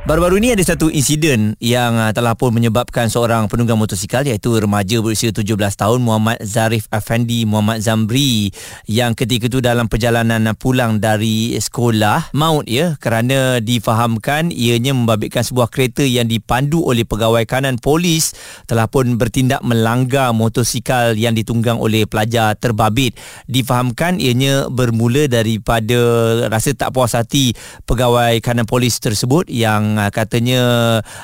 Baru-baru ini ada satu insiden yang uh, telah pun menyebabkan seorang penunggang motosikal iaitu remaja berusia 17 tahun Muhammad Zarif Afandi Muhammad Zamri yang ketika itu dalam perjalanan pulang dari sekolah maut ya kerana difahamkan ianya membabitkan sebuah kereta yang dipandu oleh pegawai kanan polis telah pun bertindak melanggar motosikal yang ditunggang oleh pelajar terbabit. Difahamkan ianya bermula daripada rasa tak puas hati pegawai kanan polis tersebut yang uh, katanya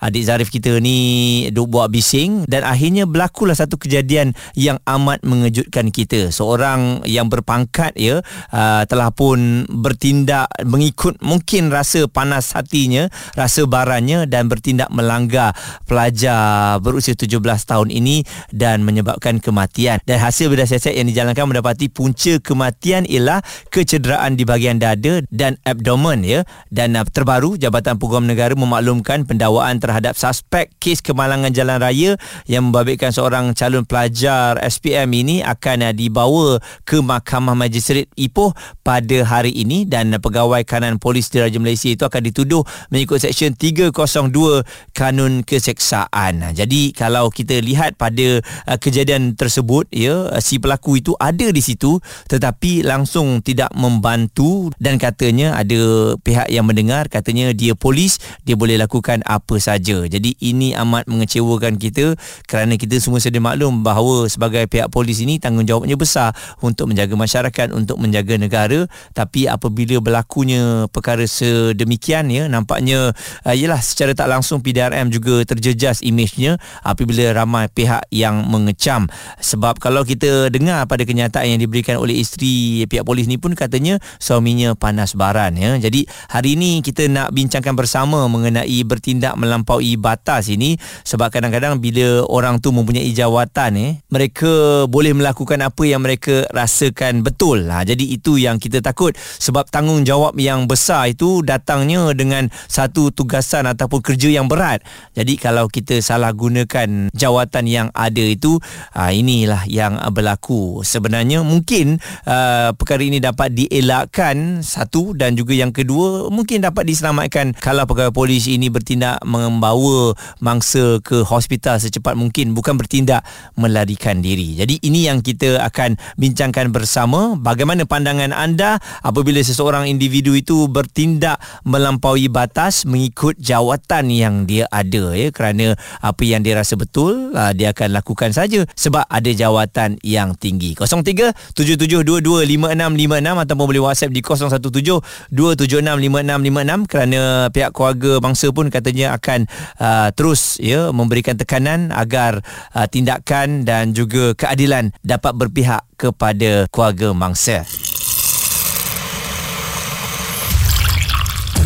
adik Zarif kita ni duk buat bising dan akhirnya berlakulah satu kejadian yang amat mengejutkan kita. Seorang yang berpangkat ya uh, telah pun bertindak mengikut mungkin rasa panas hatinya, rasa barannya dan bertindak melanggar pelajar berusia 17 tahun ini dan menyebabkan kematian. Dan hasil bedah siasat yang dijalankan mendapati punca kematian ialah kecederaan di bahagian dada dan abdomen ya dan uh, terbaru Jabatan Peguam Negara negara memaklumkan pendakwaan terhadap suspek kes kemalangan jalan raya yang membabitkan seorang calon pelajar SPM ini akan uh, dibawa ke Mahkamah Majistret Ipoh pada hari ini dan pegawai kanan polis Diraja Malaysia itu akan dituduh mengikut Seksyen 302 Kanun Keseksaan. Jadi kalau kita lihat pada uh, kejadian tersebut ya si pelaku itu ada di situ tetapi langsung tidak membantu dan katanya ada pihak yang mendengar katanya dia polis dia boleh lakukan apa saja. Jadi ini amat mengecewakan kita kerana kita semua sedia maklum bahawa sebagai pihak polis ini tanggungjawabnya besar untuk menjaga masyarakat, untuk menjaga negara. Tapi apabila berlakunya perkara sedemikian ya, nampaknya uh, yalah secara tak langsung PDRM juga terjejas imejnya apabila ramai pihak yang mengecam. Sebab kalau kita dengar pada kenyataan yang diberikan oleh isteri pihak polis ni pun katanya suaminya panas baran ya. Jadi hari ini kita nak bincangkan bersama mengenai bertindak melampaui batas ini sebab kadang-kadang bila orang tu mempunyai jawatan eh mereka boleh melakukan apa yang mereka rasakan betul. Ha, jadi itu yang kita takut sebab tanggungjawab yang besar itu datangnya dengan satu tugasan ataupun kerja yang berat. Jadi kalau kita salah gunakan jawatan yang ada itu ha, inilah yang berlaku. Sebenarnya mungkin uh, perkara ini dapat dielakkan satu dan juga yang kedua mungkin dapat diselamatkan kalau pegawai polis ini bertindak membawa mangsa ke hospital secepat mungkin bukan bertindak melarikan diri. Jadi ini yang kita akan bincangkan bersama bagaimana pandangan anda apabila seseorang individu itu bertindak melampaui batas mengikut jawatan yang dia ada ya kerana apa yang dia rasa betul ah, dia akan lakukan saja sebab ada jawatan yang tinggi. 03 77225656 ataupun boleh WhatsApp di 017 2765656 kerana pihak keluarga bangsa pun katanya akan uh, terus ya memberikan tekanan agar uh, tindakan dan juga keadilan dapat berpihak kepada keluarga bangsa.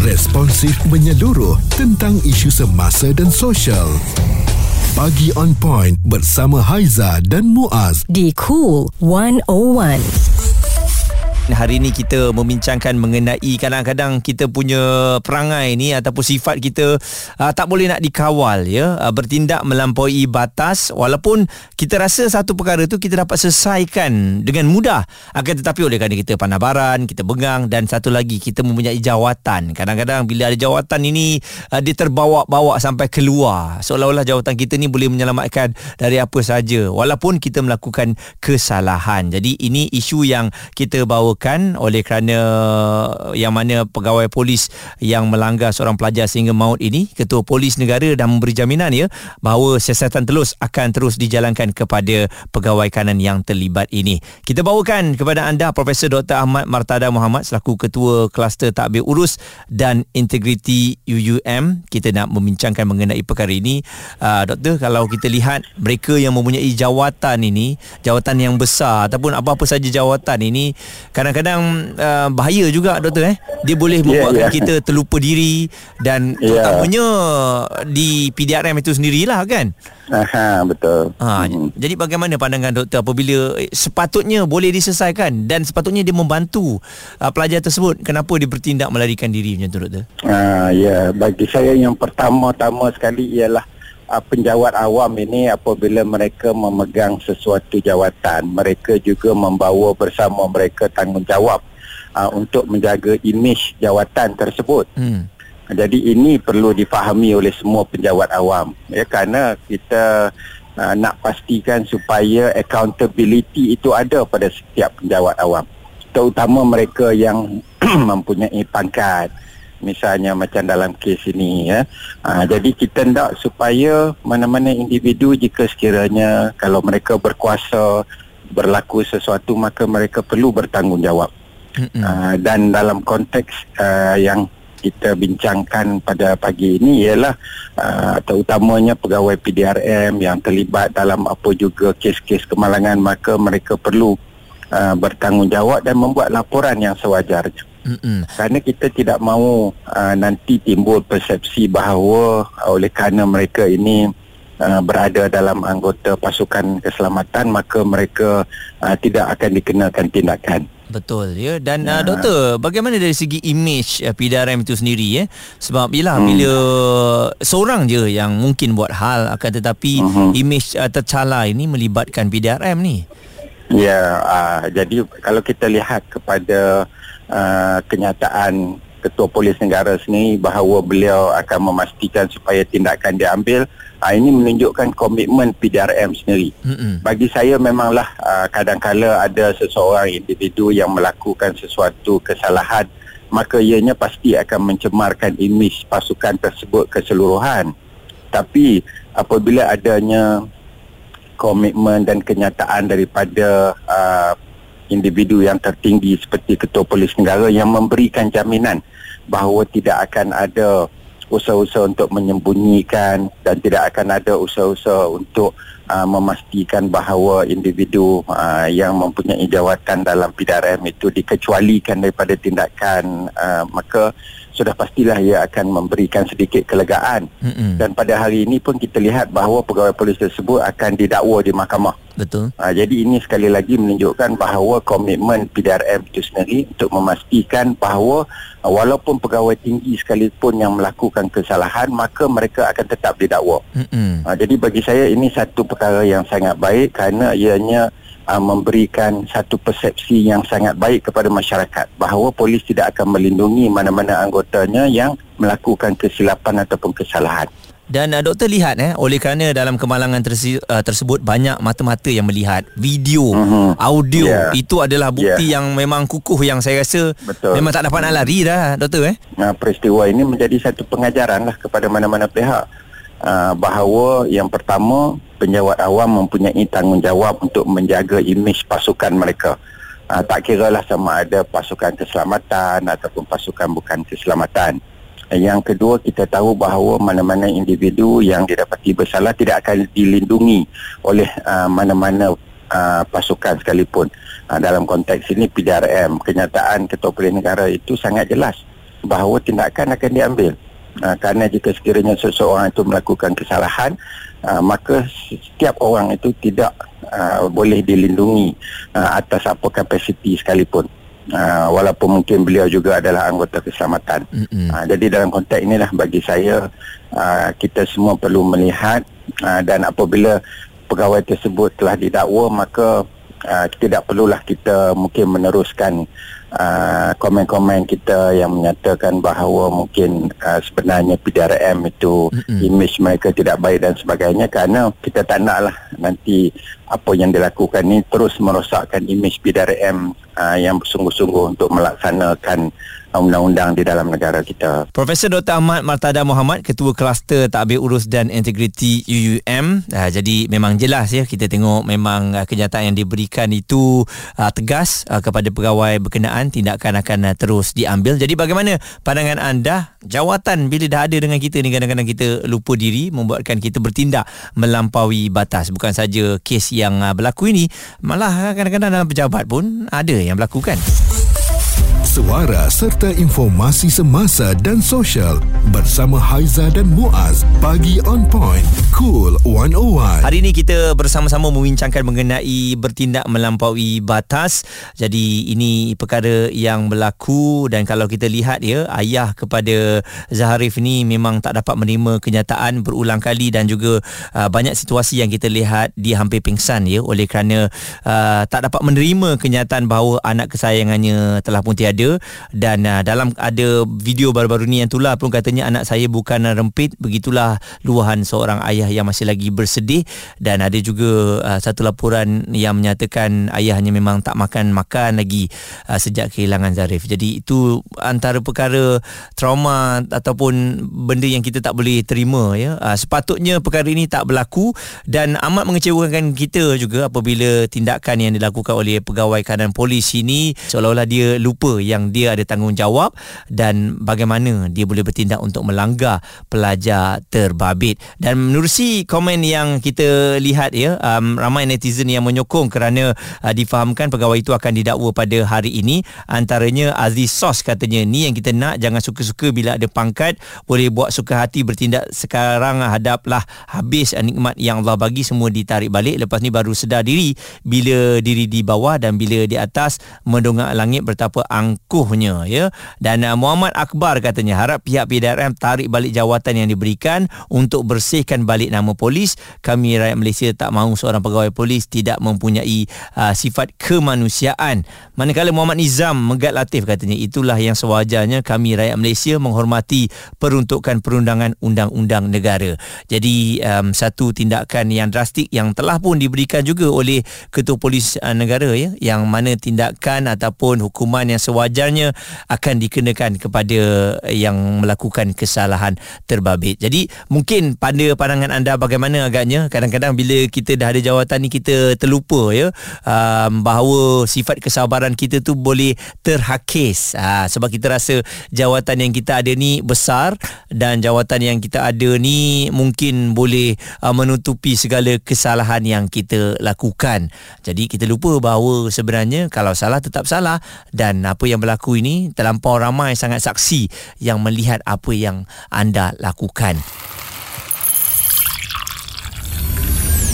Responsif menyeluruh tentang isu semasa dan sosial. Pagi on point bersama Haiza dan Muaz di Cool 101 hari ini kita membincangkan mengenai kadang-kadang kita punya perangai ni ataupun sifat kita uh, tak boleh nak dikawal ya. Uh, bertindak melampaui batas walaupun kita rasa satu perkara tu kita dapat selesaikan dengan mudah. Akan tetapi oleh kerana kita panabaran kita bengang dan satu lagi kita mempunyai jawatan. Kadang-kadang bila ada jawatan ini uh, dia terbawa-bawa sampai keluar. Seolah-olah jawatan kita ni boleh menyelamatkan dari apa saja walaupun kita melakukan kesalahan. Jadi ini isu yang kita bawa dilakukan oleh kerana yang mana pegawai polis yang melanggar seorang pelajar sehingga maut ini ketua polis negara dah memberi jaminan ya bahawa siasatan telus akan terus dijalankan kepada pegawai kanan yang terlibat ini kita bawakan kepada anda Profesor Dr. Ahmad Martada Muhammad selaku ketua kluster takbir urus dan integriti UUM kita nak membincangkan mengenai perkara ini uh, doktor kalau kita lihat mereka yang mempunyai jawatan ini jawatan yang besar ataupun apa-apa saja jawatan ini kadang kadang-kadang uh, bahaya juga doktor eh dia boleh ya, membuatkan yeah, yeah. kita terlupa diri dan yeah. terutamanya di PDRM itu sendirilah kan Aha, betul. Ha, hmm. Jadi bagaimana pandangan doktor apabila sepatutnya boleh diselesaikan dan sepatutnya dia membantu uh, pelajar tersebut kenapa dia bertindak melarikan diri macam tu doktor? Ah, ya, bagi saya yang pertama-tama sekali ialah uh, penjawat awam ini apabila mereka memegang sesuatu jawatan mereka juga membawa bersama mereka tanggungjawab uh, untuk menjaga imej jawatan tersebut. Hmm. Jadi ini perlu difahami oleh semua penjawat awam ya kerana kita uh, nak pastikan supaya accountability itu ada pada setiap penjawat awam terutama mereka yang mempunyai pangkat misalnya macam dalam kes ini ya. Ha, jadi kita nak supaya mana-mana individu jika sekiranya kalau mereka berkuasa berlaku sesuatu maka mereka perlu bertanggungjawab. Uh, dan dalam konteks uh, yang kita bincangkan pada pagi ini ialah uh, terutamanya pegawai PDRM yang terlibat dalam apa juga kes-kes kemalangan maka mereka perlu uh, bertanggungjawab dan membuat laporan yang sewajarnya. Mm-mm. Kerana kita tidak mahu uh, nanti timbul persepsi bahawa uh, oleh kerana mereka ini uh, berada dalam anggota pasukan keselamatan maka mereka uh, tidak akan dikenakan tindakan. Betul ya dan uh, doktor bagaimana dari segi image uh, PDRM itu sendiri ya sebab bila hmm. bila seorang je yang mungkin buat hal akan tetapi uh-huh. image uh, tercala ini melibatkan PDRM ni. Ya uh, jadi kalau kita lihat kepada uh, kenyataan Ketua Polis Negara sendiri bahawa beliau akan memastikan supaya tindakan diambil uh, ini menunjukkan komitmen PDRM sendiri. Mm-hmm. Bagi saya memanglah uh, kadang-kala ada seseorang individu yang melakukan sesuatu kesalahan maka ianya pasti akan mencemarkan imej pasukan tersebut keseluruhan. Tapi apabila adanya komitmen dan kenyataan daripada uh, individu yang tertinggi seperti Ketua Polis Negara yang memberikan jaminan bahawa tidak akan ada usaha-usaha untuk menyembunyikan dan tidak akan ada usaha-usaha untuk uh, memastikan bahawa individu uh, yang mempunyai jawatan dalam PDRM itu dikecualikan daripada tindakan uh, maka sudah pastilah ia akan memberikan sedikit kelegaan mm-hmm. dan pada hari ini pun kita lihat bahawa pegawai polis tersebut akan didakwa di mahkamah betul uh, jadi ini sekali lagi menunjukkan bahawa komitmen PDRM itu sendiri untuk memastikan bahawa uh, walaupun pegawai tinggi sekalipun yang melakukan kesalahan maka mereka akan tetap didakwa mm-hmm. uh, jadi bagi saya ini satu perkara yang sangat baik kerana ianya uh, memberikan satu persepsi yang sangat baik kepada masyarakat bahawa polis tidak akan melindungi mana-mana anggotanya yang melakukan kesilapan ataupun kesalahan. Dan uh, doktor lihat eh oleh kerana dalam kemalangan tersi, uh, tersebut banyak mata-mata yang melihat video, uh-huh. audio yeah. itu adalah bukti yeah. yang memang kukuh yang saya rasa Betul. memang tak dapat nak lari dah doktor eh. Nah peristiwa ini menjadi satu pengajaran lah kepada mana-mana pihak uh, bahawa yang pertama penjawat awam mempunyai tanggungjawab untuk menjaga imej pasukan mereka. Uh, tak kira lah sama ada pasukan keselamatan ataupun pasukan bukan keselamatan. Yang kedua, kita tahu bahawa mana-mana individu yang didapati bersalah tidak akan dilindungi oleh uh, mana-mana uh, pasukan sekalipun. Uh, dalam konteks ini, PDRM, kenyataan Ketua Polis Negara itu sangat jelas bahawa tindakan akan diambil. Uh, kerana jika sekiranya seseorang itu melakukan kesalahan, uh, maka setiap orang itu tidak uh, boleh dilindungi uh, atas apa kapasiti sekalipun. Uh, walaupun mungkin beliau juga adalah anggota keselamatan. Mm-hmm. Uh, jadi dalam konteks inilah bagi saya uh, kita semua perlu melihat uh, dan apabila pegawai tersebut telah didakwa maka uh, tidak perlulah kita mungkin meneruskan uh, komen-komen kita yang menyatakan bahawa mungkin uh, sebenarnya PDRM itu mm-hmm. image mereka tidak baik dan sebagainya kerana kita tak naklah nanti apa yang dilakukan ini terus merosakkan image PDRM uh, yang bersungguh-sungguh untuk melaksanakan undang-undang di dalam negara kita. Profesor Dr. Ahmad Martada Muhammad, Ketua Kluster Takbir Urus dan Integriti UUM. Uh, jadi memang jelas ya kita tengok memang uh, kenyataan yang diberikan itu uh, tegas uh, kepada pegawai berkenaan tindakan akan uh, terus diambil. Jadi bagaimana pandangan anda? Jawatan bila dah ada dengan kita ni kadang-kadang kita lupa diri membuatkan kita bertindak melampaui batas. Bukan saja kes yang uh, berlaku ini, malah kadang-kadang dalam pejabat pun ada yang berlaku kan suara serta informasi semasa dan sosial bersama Haiza dan Muaz. Pagi on point, cool 101. Hari ini kita bersama-sama membincangkan mengenai bertindak melampaui batas. Jadi ini perkara yang berlaku dan kalau kita lihat ya ayah kepada Zaharif ni memang tak dapat menerima kenyataan berulang kali dan juga uh, banyak situasi yang kita lihat dia hampir pingsan ya oleh kerana uh, tak dapat menerima kenyataan bahawa anak kesayangannya telah pun tiada dan uh, dalam ada video baru-baru ni yang tular pun katanya anak saya bukan rempit begitulah luahan seorang ayah yang masih lagi bersedih dan ada juga uh, satu laporan yang menyatakan ayahnya memang tak makan-makan lagi uh, sejak kehilangan Zarif. Jadi itu antara perkara trauma ataupun benda yang kita tak boleh terima ya. Uh, sepatutnya perkara ini tak berlaku dan amat mengecewakan kita juga apabila tindakan yang dilakukan oleh pegawai kanan polis ini seolah-olah dia lupa yang dia ada tanggungjawab dan bagaimana dia boleh bertindak untuk melanggar pelajar terbabit. Dan menerusi komen yang kita lihat ya um, ramai netizen yang menyokong kerana uh, difahamkan pegawai itu akan didakwa pada hari ini. Antaranya Aziz Sos katanya ni yang kita nak jangan suka-suka bila ada pangkat. Boleh buat suka hati bertindak sekarang hadaplah habis nikmat yang Allah bagi. Semua ditarik balik. Lepas ni baru sedar diri bila diri di bawah dan bila di atas mendongak langit betapa angkuhnya ya. Dan uh, Muhammad Akbar katanya harap pihak PDRM tarik balik jawatan yang diberikan untuk bersihkan balik nama polis. Kami rakyat Malaysia tak mahu seorang pegawai polis tidak mempunyai uh, sifat kemanusiaan. Manakala Muhammad Nizam Megat Latif katanya itulah yang sewajarnya kami rakyat Malaysia menghormati peruntukan perundangan undang-undang negara. Jadi um, satu tindakan yang drastik yang telah pun diberikan juga oleh ketua polis uh, negara ya yang mana tindakan ataupun hukuman yang sewajarnya akan dikenakan kepada yang melakukan kesalahan terbabit. Jadi mungkin pada pandangan anda bagaimana agaknya kadang-kadang bila kita dah ada jawatan ni kita terlupa ya um, bahawa sifat kesabaran kita tu boleh terhakis ha, sebab kita rasa jawatan yang kita ada ni besar dan jawatan yang kita ada ni mungkin boleh uh, menutupi segala kesalahan yang kita lakukan. Jadi kita lupa bahawa sebenarnya kalau salah tetap salah dan apa yang berlaku ini terlampau ramai sangat saksi yang melihat apa yang anda lakukan.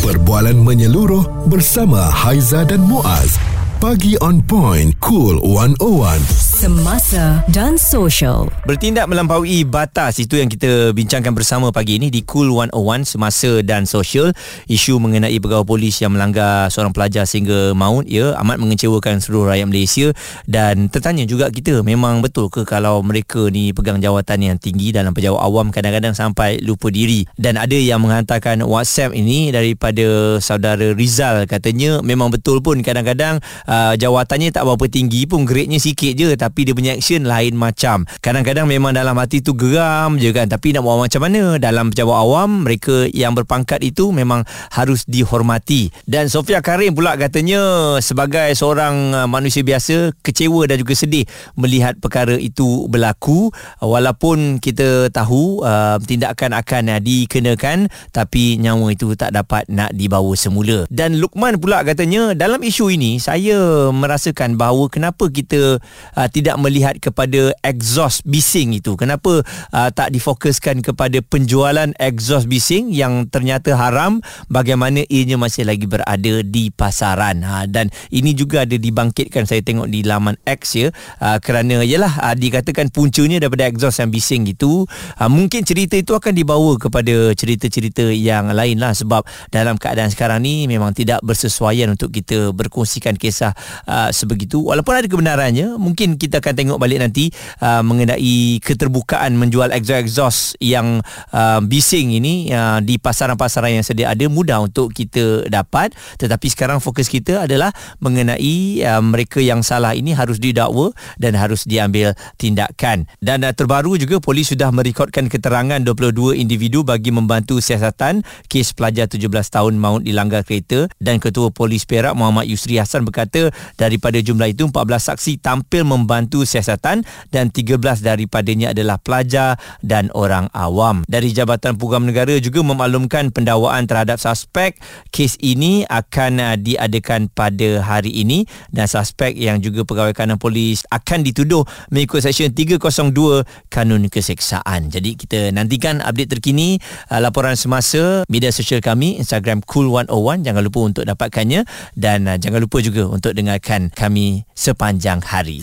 Perbualan menyeluruh bersama Haiza dan Muaz. Pagi on point, cool 101. Semasa dan Social. Bertindak melampaui batas itu yang kita bincangkan bersama pagi ini di Cool 101 Semasa dan Social. Isu mengenai pegawai polis yang melanggar seorang pelajar sehingga maut ya amat mengecewakan seluruh rakyat Malaysia dan tertanya juga kita memang betul ke kalau mereka ni pegang jawatan yang tinggi dalam pejabat awam kadang-kadang sampai lupa diri dan ada yang menghantarkan WhatsApp ini daripada saudara Rizal katanya memang betul pun kadang-kadang uh, jawatannya tak berapa tinggi pun grade-nya sikit je tapi dia punya action lain macam. Kadang-kadang memang dalam hati tu geram je kan tapi nak buat macam mana dalam pejabat awam mereka yang berpangkat itu memang harus dihormati. Dan Sofia Karim pula katanya sebagai seorang uh, manusia biasa kecewa dan juga sedih melihat perkara itu berlaku walaupun kita tahu uh, tindakan akan uh, dikenakan tapi nyawa itu tak dapat nak dibawa semula. Dan Lukman pula katanya dalam isu ini saya merasakan bahawa kenapa kita uh, tidak melihat kepada exhaust bising itu. Kenapa uh, tak difokuskan kepada penjualan exhaust bising yang ternyata haram bagaimana ianya masih lagi berada di pasaran? Ha, dan ini juga ada dibangkitkan saya tengok di laman X ya. Uh, kerana yalah uh, dikatakan puncanya daripada exhaust yang bising itu uh, mungkin cerita itu akan dibawa kepada cerita-cerita yang lain lah sebab dalam keadaan sekarang ni memang tidak bersesuaian untuk kita berkongsikan kisah uh, sebegitu. Walaupun ada kebenarannya mungkin kita kita akan tengok balik nanti uh, mengenai keterbukaan menjual exhaust-exhaust yang uh, bising ini uh, di pasaran-pasaran yang sedia ada mudah untuk kita dapat. Tetapi sekarang fokus kita adalah mengenai uh, mereka yang salah ini harus didakwa dan harus diambil tindakan. Dan uh, terbaru juga polis sudah merekodkan keterangan 22 individu bagi membantu siasatan kes pelajar 17 tahun maut dilanggar kereta. Dan ketua polis Perak Muhammad Yusri Hassan berkata daripada jumlah itu 14 saksi tampil membantu pembantu siasatan dan 13 daripadanya adalah pelajar dan orang awam. Dari Jabatan Pugam Negara juga memaklumkan pendakwaan terhadap suspek. Kes ini akan uh, diadakan pada hari ini dan suspek yang juga pegawai kanan polis akan dituduh mengikut Seksyen 302 Kanun Keseksaan. Jadi kita nantikan update terkini uh, laporan semasa media sosial kami Instagram Cool101 jangan lupa untuk dapatkannya dan uh, jangan lupa juga untuk dengarkan kami sepanjang hari.